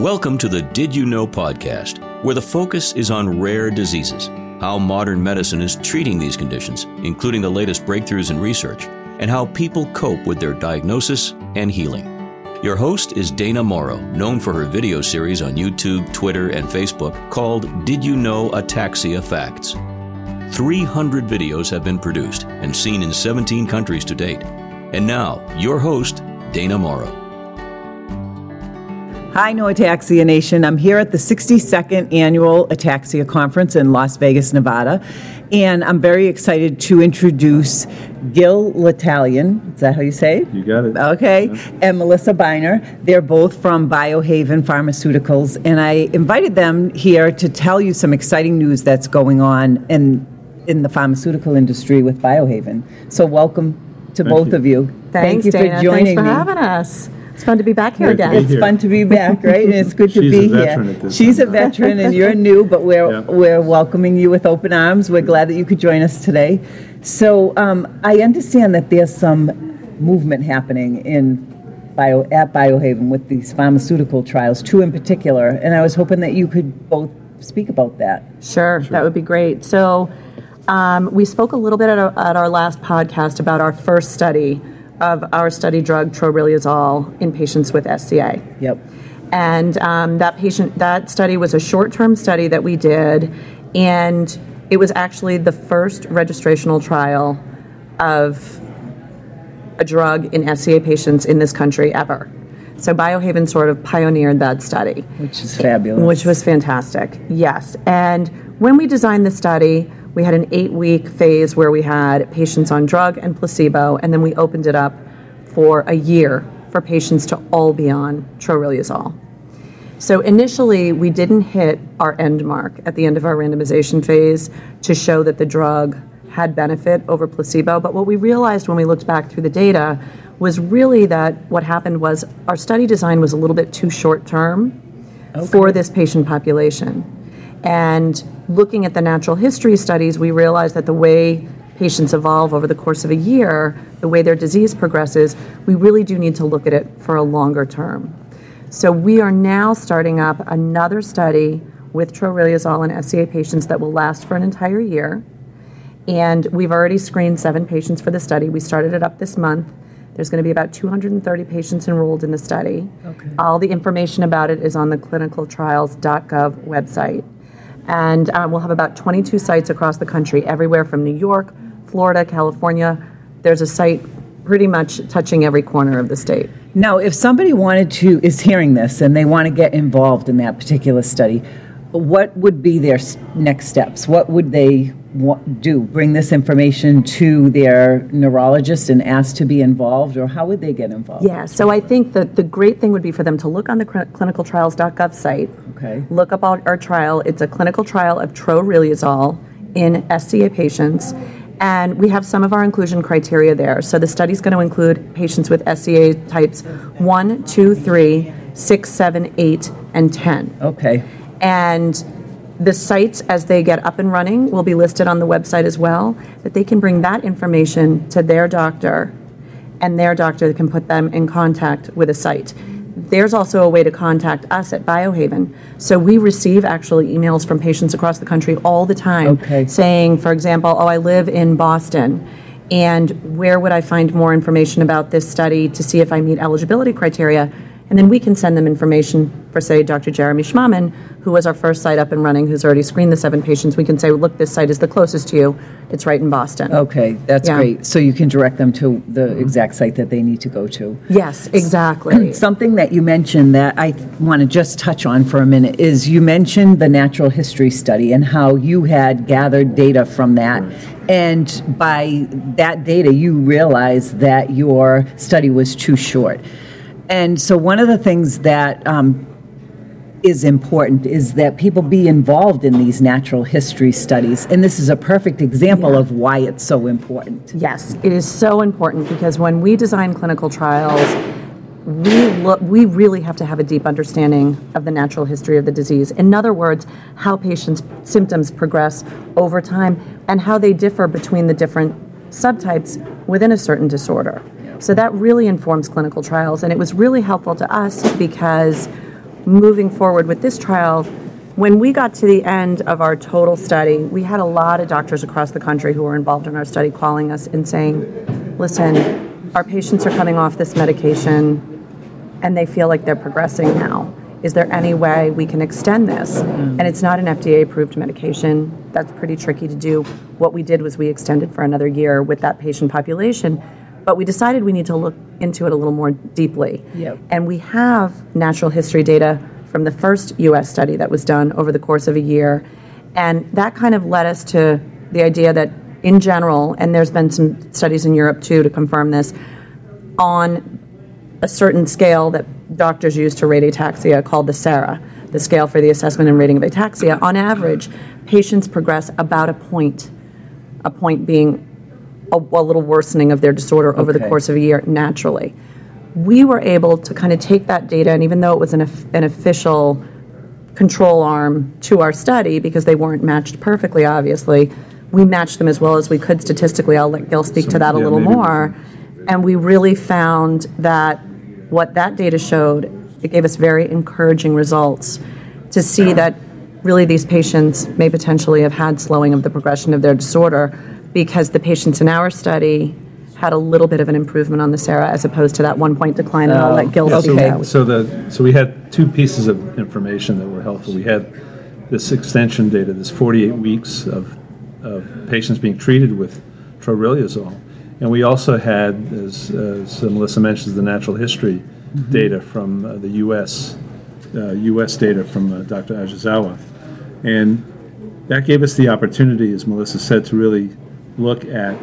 Welcome to the Did You Know podcast, where the focus is on rare diseases, how modern medicine is treating these conditions, including the latest breakthroughs in research, and how people cope with their diagnosis and healing. Your host is Dana Morrow, known for her video series on YouTube, Twitter, and Facebook called Did You Know Ataxia Facts? 300 videos have been produced and seen in 17 countries to date. And now, your host, Dana Morrow. Hi, Know Ataxia Nation. I'm here at the 62nd Annual Ataxia Conference in Las Vegas, Nevada. And I'm very excited to introduce Gil L'Italien. Is that how you say it? You got it. Okay. Yeah. And Melissa Beiner. They're both from Biohaven Pharmaceuticals. And I invited them here to tell you some exciting news that's going on in, in the pharmaceutical industry with Biohaven. So, welcome to Thank both you. of you. Thanks, Thank you Dana. for joining Thanks for me. having us. It's fun to be back here Great to again. be It's here. fun to be back, right? And it's good to She's be a veteran here. at this She's a one. veteran and you're new, but we're we're welcoming you with open arms. We're glad that you could join us today. So um, I understand that there's some movement happening in bio at Biohaven with these pharmaceutical trials, two in particular, and I was hoping that you could both speak about that. Sure, that would be great. So, um, we spoke a little bit at our, at our last podcast about our first study of our study drug troriluzole in patients with SCA. Yep. And um, that patient, that study was a short-term study that we did, and it was actually the first registrational trial of a drug in SCA patients in this country ever. So Biohaven sort of pioneered that study. Which is fabulous. Which was fantastic, yes. And when we designed the study, we had an eight week phase where we had patients on drug and placebo, and then we opened it up for a year for patients to all be on troriluzole. So initially, we didn't hit our end mark at the end of our randomization phase to show that the drug had benefit over placebo. But what we realized when we looked back through the data was really that what happened was our study design was a little bit too short term for this patient population. And looking at the natural history studies, we realized that the way patients evolve over the course of a year, the way their disease progresses, we really do need to look at it for a longer term. So we are now starting up another study with troriluzole in SCA patients that will last for an entire year. And we've already screened seven patients for the study. We started it up this month. There's going to be about 230 patients enrolled in the study. Okay. All the information about it is on the clinicaltrials.gov website. And um, we'll have about 22 sites across the country, everywhere from New York, Florida, California. There's a site pretty much touching every corner of the state. Now, if somebody wanted to, is hearing this and they want to get involved in that particular study, what would be their next steps? What would they do? Bring this information to their neurologist and ask to be involved, or how would they get involved? Yeah, so I think that the great thing would be for them to look on the cl- clinicaltrials.gov site, Okay. look up our, our trial. It's a clinical trial of troriluzole in SCA patients, and we have some of our inclusion criteria there. So the study's going to include patients with SCA types 1, 2, 3, 6, 7, 8, and 10. Okay. And the sites, as they get up and running, will be listed on the website as well, that they can bring that information to their doctor, and their doctor can put them in contact with a site. There's also a way to contact us at Biohaven. So we receive actually emails from patients across the country all the time Okay. saying, for example, oh, I live in Boston, and where would I find more information about this study to see if I meet eligibility criteria? And then we can send them information for, say, Dr. Jeremy Schmahmann, who was our first site up and running, who's already screened the seven patients. We can say, look, this site is the closest to you. It's right in Boston. Okay, that's Yeah. great. So you can direct them to the exact site that they need to go to. Yes, exactly. Something that you mentioned that I want to just touch on for a minute is you mentioned the natural history study and how you had gathered data from that. And by that data, you realized that your study was too short. And so, one of the things that um, is important is that people be involved in these natural history studies. And this is a perfect example of why it's so important. Yes, it is so important because when we design clinical trials, we look, we really have to have a deep understanding of the natural history of the disease. In other words, how patients' symptoms progress over time and how they differ between the different subtypes within a certain disorder. So that really informs clinical trials, and it was really helpful to us because moving forward with this trial, when we got to the end of our total study, we had a lot of doctors across the country who were involved in our study calling us and saying, listen, our patients are coming off this medication and they feel like they're progressing now. Is there any way we can extend this? Mm. And it's not an FDA approved medication. That's pretty tricky to do. What we did was we extended for another year with that patient population, but we decided we need to look into it a little more deeply. Yep. And we have natural history data from the first US study that was done over the course of a year. And that kind of led us to the idea that, in general, and there's been some studies in Europe too to confirm this, on a certain scale that doctors use to rate ataxia called the SARA, the scale for the assessment and rating of ataxia. On average, patients progress about a point, a point being a, a little worsening of their disorder over the course of a year naturally. We were able to kind of take that data, and even though it was an, an official control arm to our study because they weren't matched perfectly, obviously. We matched them as well as we could statistically. I'll let Gil speak to that a little more. And we really found that what that data showed, it gave us very encouraging results to see that really these patients may potentially have had slowing of the progression of their disorder because the patients in our study had a little bit of an improvement on the SARA as opposed to that one point decline. And I'll let Gil Yeah, speak so, that. so the, so we had two pieces of information that were helpful. We had this extension data, this 48 weeks of, of patients being treated with troriluzole. And we also had, as, as Melissa mentions, the natural history data from uh, the US, uh, US data from uh, Dr. Ashizawa. And that gave us the opportunity, as Melissa said, to really look at,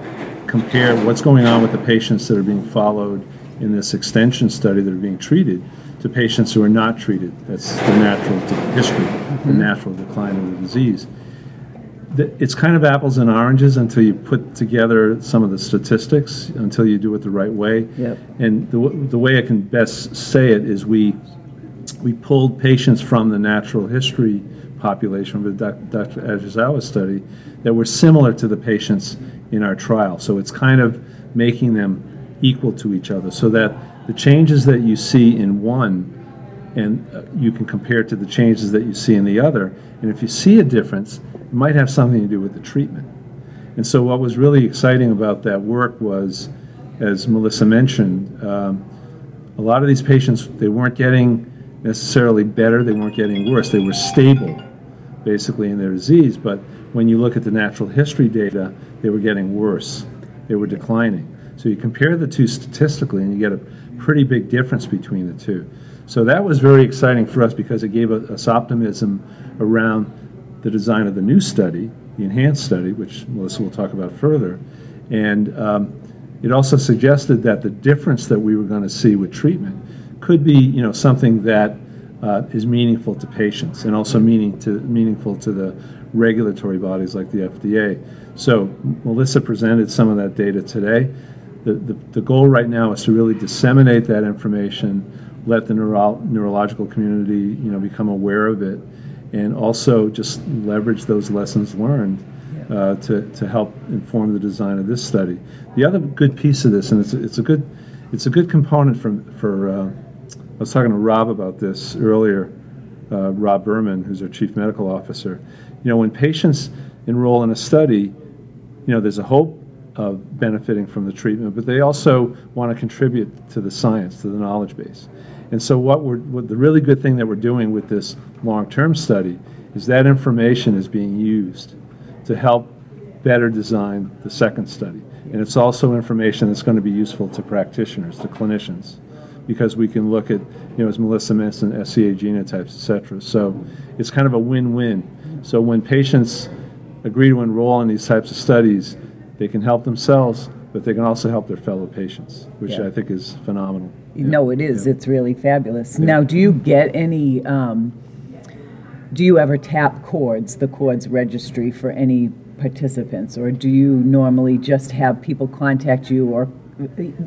compare what's going on with the patients that are being followed in this extension study that are being treated to patients who are not treated. That's the natural history, the mm-hmm. natural decline of the disease. It's kind of apples and oranges until you put together some of the statistics, until you do it the right way. Yep. And the, the way I can best say it is we we pulled patients from the natural history population, with Dr. Ashizawa study, that were similar to the patients in our trial. So it's kind of making them equal to each other so that the changes that you see in one and uh, you can compare to the changes that you see in the other. And if you see a difference, it might have something to do with the treatment. And so, what was really exciting about that work was, as Melissa mentioned, um, a lot of these patients they weren't getting necessarily better, they weren't getting worse, they were stable, basically in their disease. But when you look at the natural history data, they were getting worse, they were declining. So you compare the two statistically, and you get a pretty big difference between the two. So that was very exciting for us because it gave us optimism around the design of the new study, the enhanced study, which Melissa will talk about further. And um, it also suggested that the difference that we were going to see with treatment could be, you know, something that uh, is meaningful to patients and also meaning to, meaningful to the regulatory bodies like the FDA. So Melissa presented some of that data today. The, the, the goal right now is to really disseminate that information, let the neuro- neurological community, you know, become aware of it, and also just leverage those lessons learned uh, to, to help inform the design of this study. The other good piece of this, and it's, it's a good it's a good component for for. Uh, I was talking to Rob about this earlier. Uh, Rob Berman, who's our chief medical officer. You know, when patients enroll in a study, you know, there's a hope of benefiting from the treatment, but they also want to contribute to the science, to the knowledge base. And so, what we're what the really good thing that we're doing with this long-term study is that information is being used to help better design the second study. And it's also information that's going to be useful to practitioners, to clinicians, because we can look at, you know, as Melissa mentioned, SCA genotypes, et cetera. So it's kind of a win-win. So when patients agree to enroll in these types of studies, they can help themselves, but they can also help their fellow patients, which Yeah. I think is phenomenal. No, it is. It's really fabulous. Now, do you get any? Um, do you ever tap CORDS, the CORDS registry for any participants, or do you normally just have people contact you, or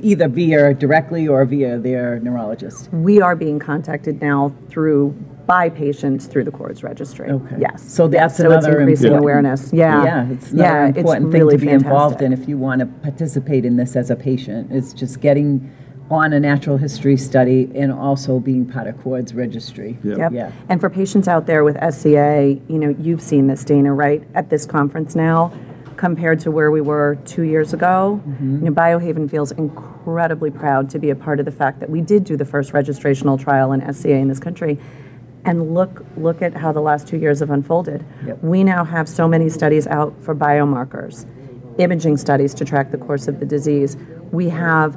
either via directly or via their neurologist? We are being contacted now through, by patients through the CORDS registry. Okay. Yes. So that's So it's another increasing important- awareness. Yeah. Yeah, it's another Yeah, it's important thing really to be involved in if you want to participate in this as a patient. It's just getting on a natural history study and also being part of CORDS registry. Yep. Yep. Yeah. And for patients out there with SCA, you know, you've seen this, Dana, right, at this conference now, compared to where we were two years ago. Mm-hmm. You know, Biohaven feels incredibly proud to be a part of the fact that we did do the first registrational trial in SCA in this country. And look, look at how the last two years have unfolded. Yep. We now have so many studies out for biomarkers, imaging studies to track the course of the disease. We have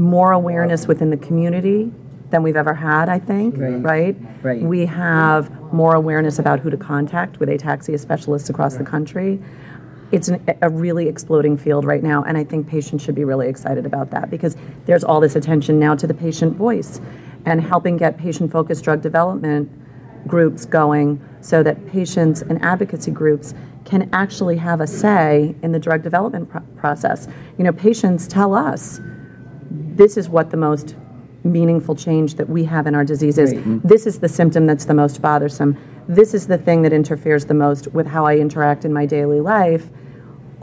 more awareness within the community than we've ever had, I think, Right. right? Right. We have more awareness about who to contact with ataxia specialists across the country. It's an, a really exploding field right now, and I think patients should be really excited about that because there's all this attention now to the patient voice and helping get patient focused drug development groups going so that patients and advocacy groups can actually have a say in the drug development pro- process. You know, patients tell us this is what the most meaningful change that we have in our disease is. This is the symptom that's the most bothersome. This is the thing that interferes the most with how I interact in my daily life.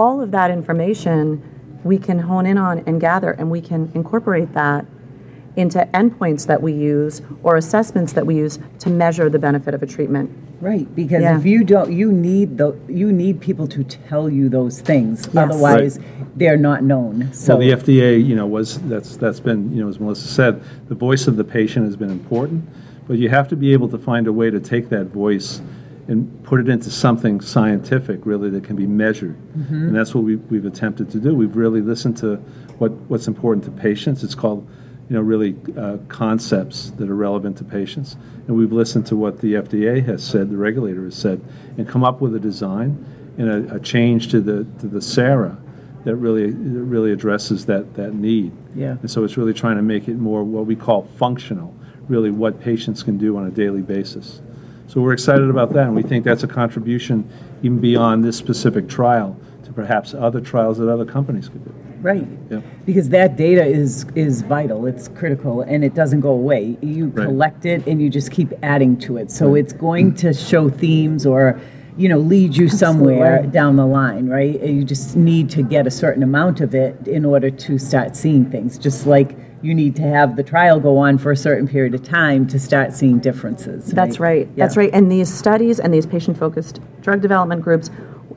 All of that information we can hone in on and gather, and we can incorporate that into endpoints that we use or assessments that we use to measure the benefit of a treatment. Right, because Yeah. if you don't, you need the, you need people to tell you those things. Yes. Otherwise, they're not known. So Well, the FDA, you know, was, that's, that's been, you know, as Melissa said, the voice of the patient has been important, but you have to be able to find a way to take that voice and put it into something scientific, really, that can be measured. And that's what we, we've attempted to do. We've really listened to what, what's important to patients. It's called, you know, really uh, concepts that are relevant to patients. And we've listened to what the FDA has said, the regulator has said, and come up with a design and a, a change to the, to the SARA that really that really addresses that that need. Yeah. And so it's really trying to make it more what we call functional, really what patients can do on a daily basis. So we're excited about that, and we think that's a contribution even beyond this specific trial to perhaps other trials that other companies could do. Right. Yep. Because that data is is vital. It's critical, and it doesn't go away. You Right. collect it, and you just keep adding to it. So it's going to show themes, or you know, lead you somewhere Absolutely. down the line. Right. Uh, you just need to get a certain amount of it in order to start seeing things. Just like you need to have the trial go on for a certain period of time to start seeing differences. That's right. That's right. And these studies and these patient focused drug development groups,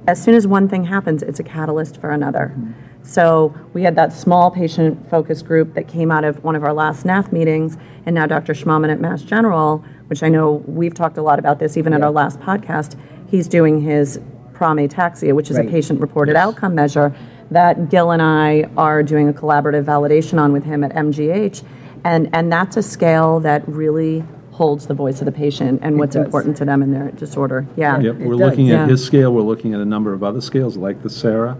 as soon as one thing happens, it's a catalyst for another. Mm-hmm. So we had that small patient focused group that came out of one of our last NAF meetings, and now Dr. Schmahmann at Mass General, which I know we've talked a lot about this even at our last podcast, he's doing his PROM ataxia, which is a patient reported outcome measure that Gil and I are doing a collaborative validation on with him at MGH. And, and that's a scale that really holds the voice of the patient and what's does. important to them in their disorder. Yeah. Yep, we're does, looking yeah. at his scale, we're looking at a number of other scales like the SARA,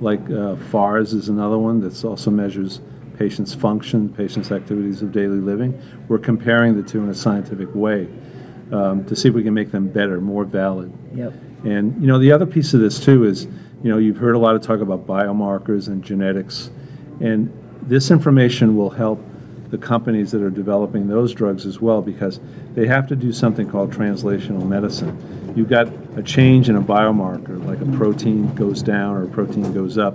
like uh, FARS is another one that's also measures patients' function, patients' activities of daily living. We're comparing the two in a scientific way um, to see if we can make them better, more valid. Yep. And you know, the other piece of this too is, you know, you've heard a lot of talk about biomarkers and genetics, and this information will help the companies that are developing those drugs as well because they have to do something called translational medicine. You've got a change in a biomarker, like a protein goes down or a protein goes up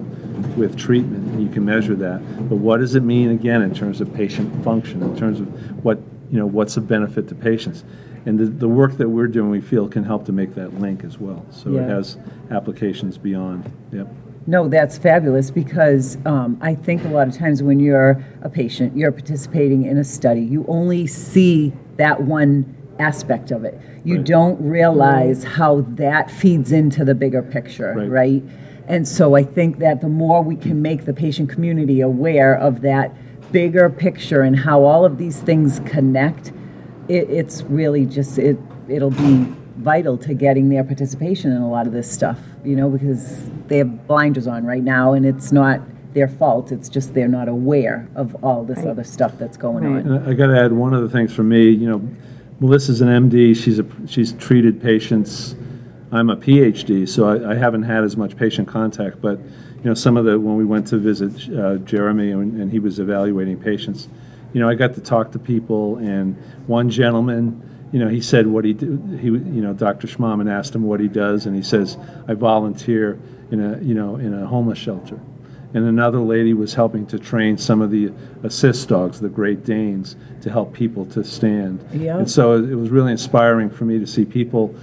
with treatment, and you can measure that. But what does it mean again in terms of patient function, in terms of what you know, what's a benefit to patients? And the, the work that we're doing, we feel, can help to make that link as well. So Yeah. it has applications beyond. Yep. No, that's fabulous because um, I think a lot of times when you're a patient, you're participating in a study, you only see that one aspect of it. You Right. don't realize how that feeds into the bigger picture, Right. right. And so I think that the more we can make the patient community aware of that bigger picture and how all of these things connect, it, it's really just it it'll be vital to getting their participation in a lot of this stuff you know because they have blinders on right now and it's not their fault it's just they're not aware of all this other stuff that's going Right. on And I got to add one of the things for me. You know, Melissa's an MD. She's a she's treated patients. I'm a PhD, so I, I haven't had as much patient contact. But you know, some of the when we went to visit uh, Jeremy and, and he was evaluating patients, you know, I got to talk to people. And one gentleman, you know, he said what he do. He you know, Dr. Schmahmann asked him what he does, and he says, I volunteer in a you know in a homeless shelter. and another lady was helping to train some of the assist dogs, the Great Danes, to help people to stand. Yeah. And so it was really inspiring for me to see people,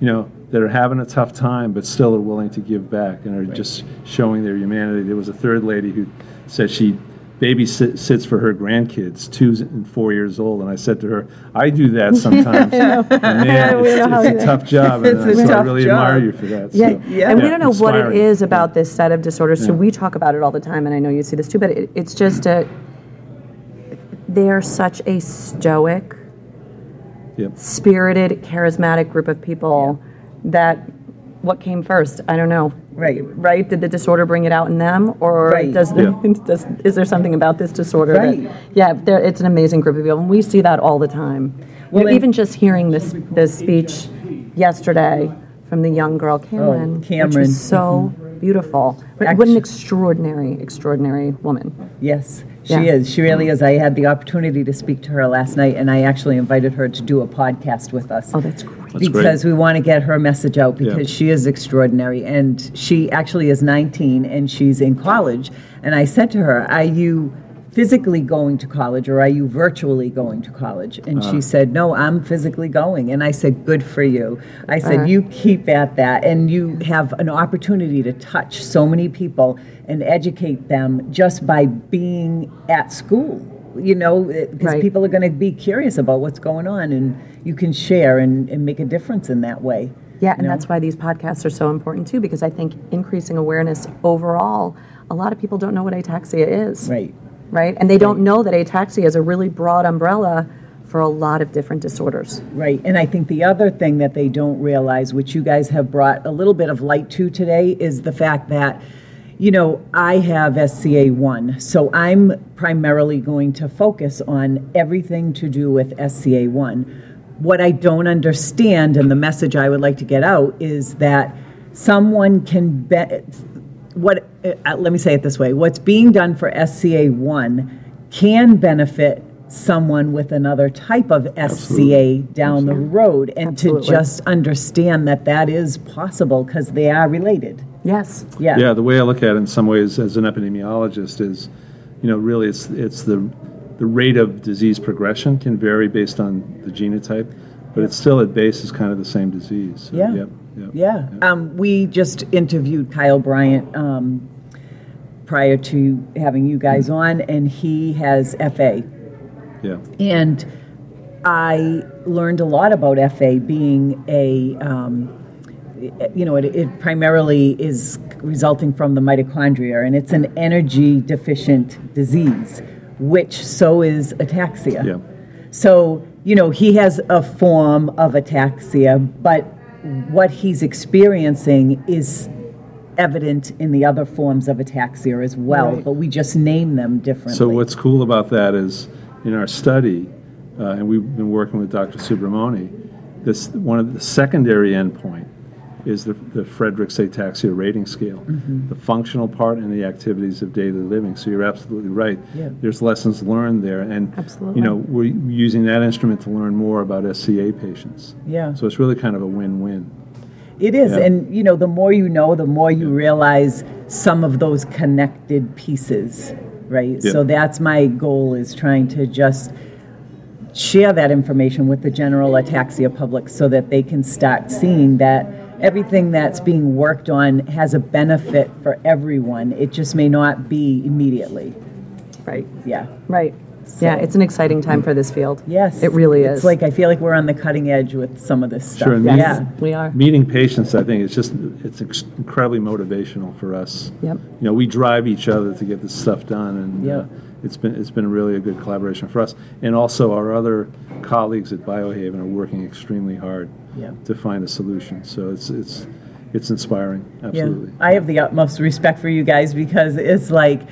you know, that are having a tough time but still are willing to give back and are just showing their humanity. There was a third lady who said she babysits sits for her grandkids, two and four years old, and I said to her, "I do that sometimes. And man, know how it's, it's a tough job, and It's a so I really job. admire you for that. Yeah, so, Yeah. and we don't know what it is about this set of disorders. So we talk about it all the time, and I know you see this too. But it, it's just a they're such a stoic, Yep. spirited, charismatic group of people that what came first? I don't know. Right. Right? Did the disorder bring it out in them, or Right. does, the, Yeah. does is there something about this disorder? Right. That, yeah, it's an amazing group of people, and we see that all the time. You know, Well, and- even just hearing this this speech yesterday from the young girl oh, Cameron, which Oh, Cameron. was so beautiful. What what an extraordinary, extraordinary woman. Yes, she Yeah. is. She really is. I had the opportunity to speak to her last night, and I actually invited her to do a podcast with us. Oh, that's great. That's great. because we want to get her message out Yeah. because she is extraordinary and she actually is 19 and she's in college and i said to her are you physically going to college or are you virtually going to college and Uh. she said no i'm physically going and i said good for you i said Uh. you keep at that and you have an opportunity to touch so many people and educate them just by being at school you know because Right. people are going to be curious about what's going on and you can share and, and make a difference in that way Yeah, and know? that's why these podcasts are so important too, because I think increasing awareness overall, a lot of people don't know what ataxia is. right Right? And they don't know that ataxia is a really broad umbrella for a lot of different disorders. right and i think the other thing that they don't realize which you guys have brought a little bit of light to today is the fact that you know i have sca1 so i'm primarily going to focus on everything to do with sca1 what i don't understand and the message i would like to get out is that someone can bet. what uh, let me say it this way what's being done for SCA1 can benefit someone with another type of SCA down the road and Absolutely. to just understand that that is possible because they are related Yes. yeah Yeah, the way I look at it in some ways as an epidemiologist is, you know, really it's it's the the rate of disease progression can vary based on the genotype, but it's still at base is kind of the same disease. So, Yeah. Yep, yep. Yeah. Um, we just interviewed Kyle Bryant um, prior to having you guys on, and he has FA. Yeah. And I learned a lot about FA being a, um, you know, it, it primarily is resulting from the mitochondria, and it's an energy deficient disease, which so is ataxia. Yeah. So, you know, he has a form of ataxia, but what he's experiencing is evident in the other forms of ataxia as well, Right. but we just name them differently. So what's cool about that is in our study, uh, and we've been working with Dr. Subramony, this one of the secondary endpoint is the, the Friedreich's ataxia rating scale, Mm-hmm. the functional part and the activities of daily living. So you're absolutely right. Yeah. There's lessons learned there, and Absolutely. you know we're using that instrument to learn more about SCA patients. Yeah. So it's really kind of a win-win. It is, Yeah. and you know, the more you know, the more you realize some of those connected pieces, right? Yeah. So that's my goal is trying to just share that information with the general ataxia public so that they can start seeing that everything that's being worked on has a benefit for everyone. It just may not be immediately. Right. Yeah. Right. Yeah, it's an exciting time for this field. Yes. It really is. It's like I feel like we're on the cutting edge with some of this stuff. Sure, yes, Yeah. we are. Meeting patients, I think, it's just it's incredibly motivational for us. Yep. You know, we drive each other to get this stuff done, and Yeah. uh, it's been it's been really a good collaboration for us. And also, our other colleagues at Biohaven are working extremely hard Yeah. to find a solution. So it's it's it's inspiring, absolutely. Yeah, I have the utmost respect for you guys because it's like,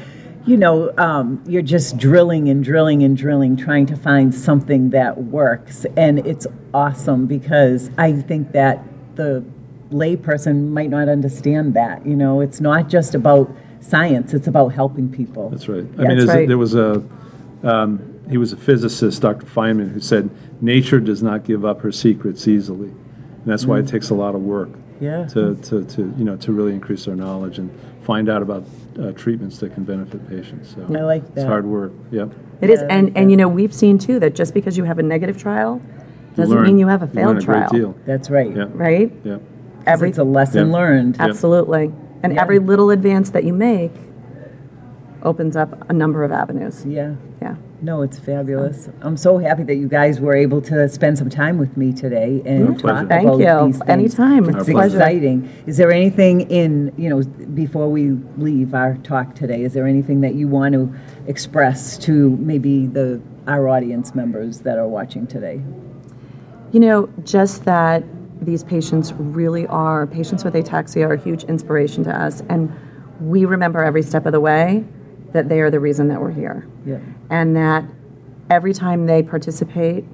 you know, um, you're just drilling and drilling and drilling, trying to find something that works. And it's awesome because I think that the layperson might not understand that. You know, it's not just about science, it's about helping people. That's right. I mean, That's right. there was a, um, he was a physicist, Dr. Feynman, who said, nature does not give up her secrets easily. And that's why it takes a lot of work. Yeah. To, to, to, you know, to really increase our knowledge and find out about uh, treatments that can benefit patients. So I like that. It's hard work, yep. It is, Yeah, I and, and you know, we've seen too that just because you have a negative trial doesn't learn- mean you have a learn failed a great trial, deal. That's right. Yeah. right? Yeah. Every, It's a lesson Yeah. learned. Absolutely. And Yeah. every little advance that you make opens up a number of avenues. Yeah. Yeah. No, it's fabulous. I'm so happy that you guys were able to spend some time with me today and pleasure. talk Thank about you. these things. Anytime. It's Our pleasure. exciting. Is there anything in, you know, before we leave our talk today, is there anything that you want to express to maybe the our audience members that are watching today? You know, just that these patients really are, patients with ataxia are a huge inspiration to us. And we remember every step of the way that they are the reason that we're here. Yeah. And that every time they participate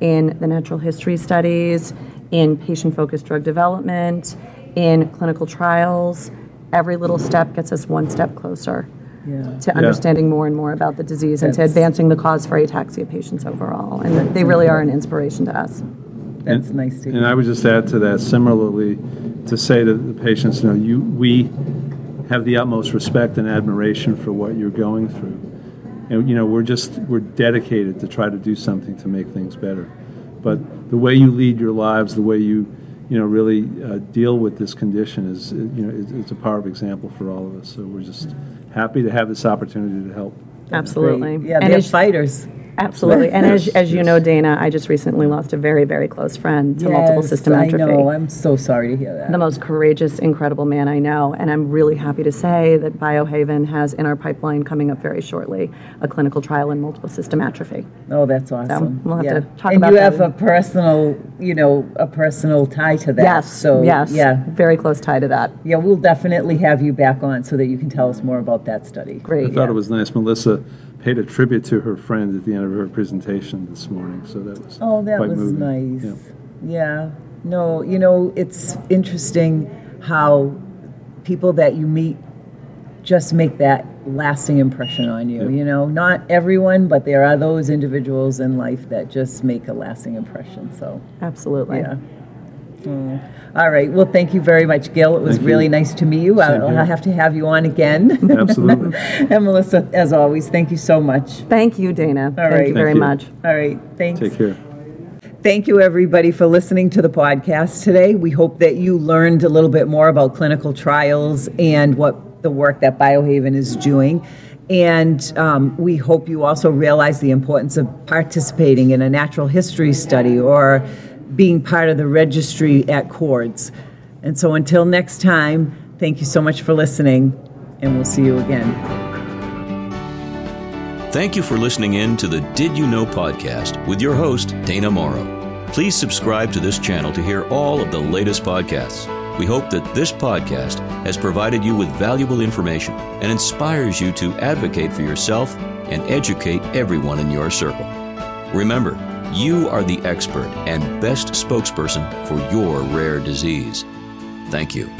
in the natural history studies, in patient focused drug development, in clinical trials, every little step gets us one step closer Yeah. to understanding more and more about the disease and to advancing the cause for ataxia patients overall. And they really are an inspiration to us. That's And- nice to And. I would just add to that similarly, to say to the patients, you know, you, we have the utmost respect and admiration for what you're going through. And, you know, we're just, we're dedicated to try to do something to make things better. But the way you lead your lives, the way you, you know, really uh, deal with this condition is, uh, you know, it's, it's a power of example for all of us. So we're just happy to have this opportunity to help. Absolutely. Great. Yeah, And they're fighters. Absolutely. And as, Yes, as you yes. know, Dana, I just recently lost a very, very close friend to multiple Yes, system I atrophy. know. I'm so sorry to hear that. the most courageous, incredible man I know. And I'm really happy to say that Biohaven has in our pipeline coming up very shortly a clinical trial in multiple system atrophy. Oh, that's awesome. we'll have yeah. to talk and about you have a personal, you know, a personal tie to that. Yes. So yes. yeah, Very close tie to that. yeah, we'll definitely have you back on so that you can tell us more about that study. Great. I Great. thought it was nice. Melissa paid a tribute to her friend at the end of her presentation this morning, so that was Oh, that quite was moving. nice. Yeah. Yeah. No, you know, it's interesting how people that you meet just make that lasting impression on you. Yeah. You know, not everyone, but there are those individuals in life that just make a lasting impression. So, Absolutely. yeah. Mm. All right. Well, thank you very much, Gil. It was Thank you. really nice to meet you. Same I'll, here. I'll have to have you on again. Absolutely. and Melissa, as always, thank you so much. Thank you, Dana. Thank right. you very Thank you. much. All right. Thanks. Take care. Thank you, everybody, for listening to the podcast today. We hope that you learned a little bit more about clinical trials and what the work that Biohaven is doing. And um, we hope you also realize the importance of participating in a natural history study or being part of the registry at CORDS. And so until next time, thank you so much for listening, and we'll see you again. Thank you for listening in to the Did You Know podcast with your host, Dana Morrow. Please subscribe to this channel to hear all of the latest podcasts. We hope that this podcast has provided you with valuable information and inspires you to advocate for yourself and educate everyone in your circle. Remember, you are the expert and best spokesperson for your rare disease. Thank you.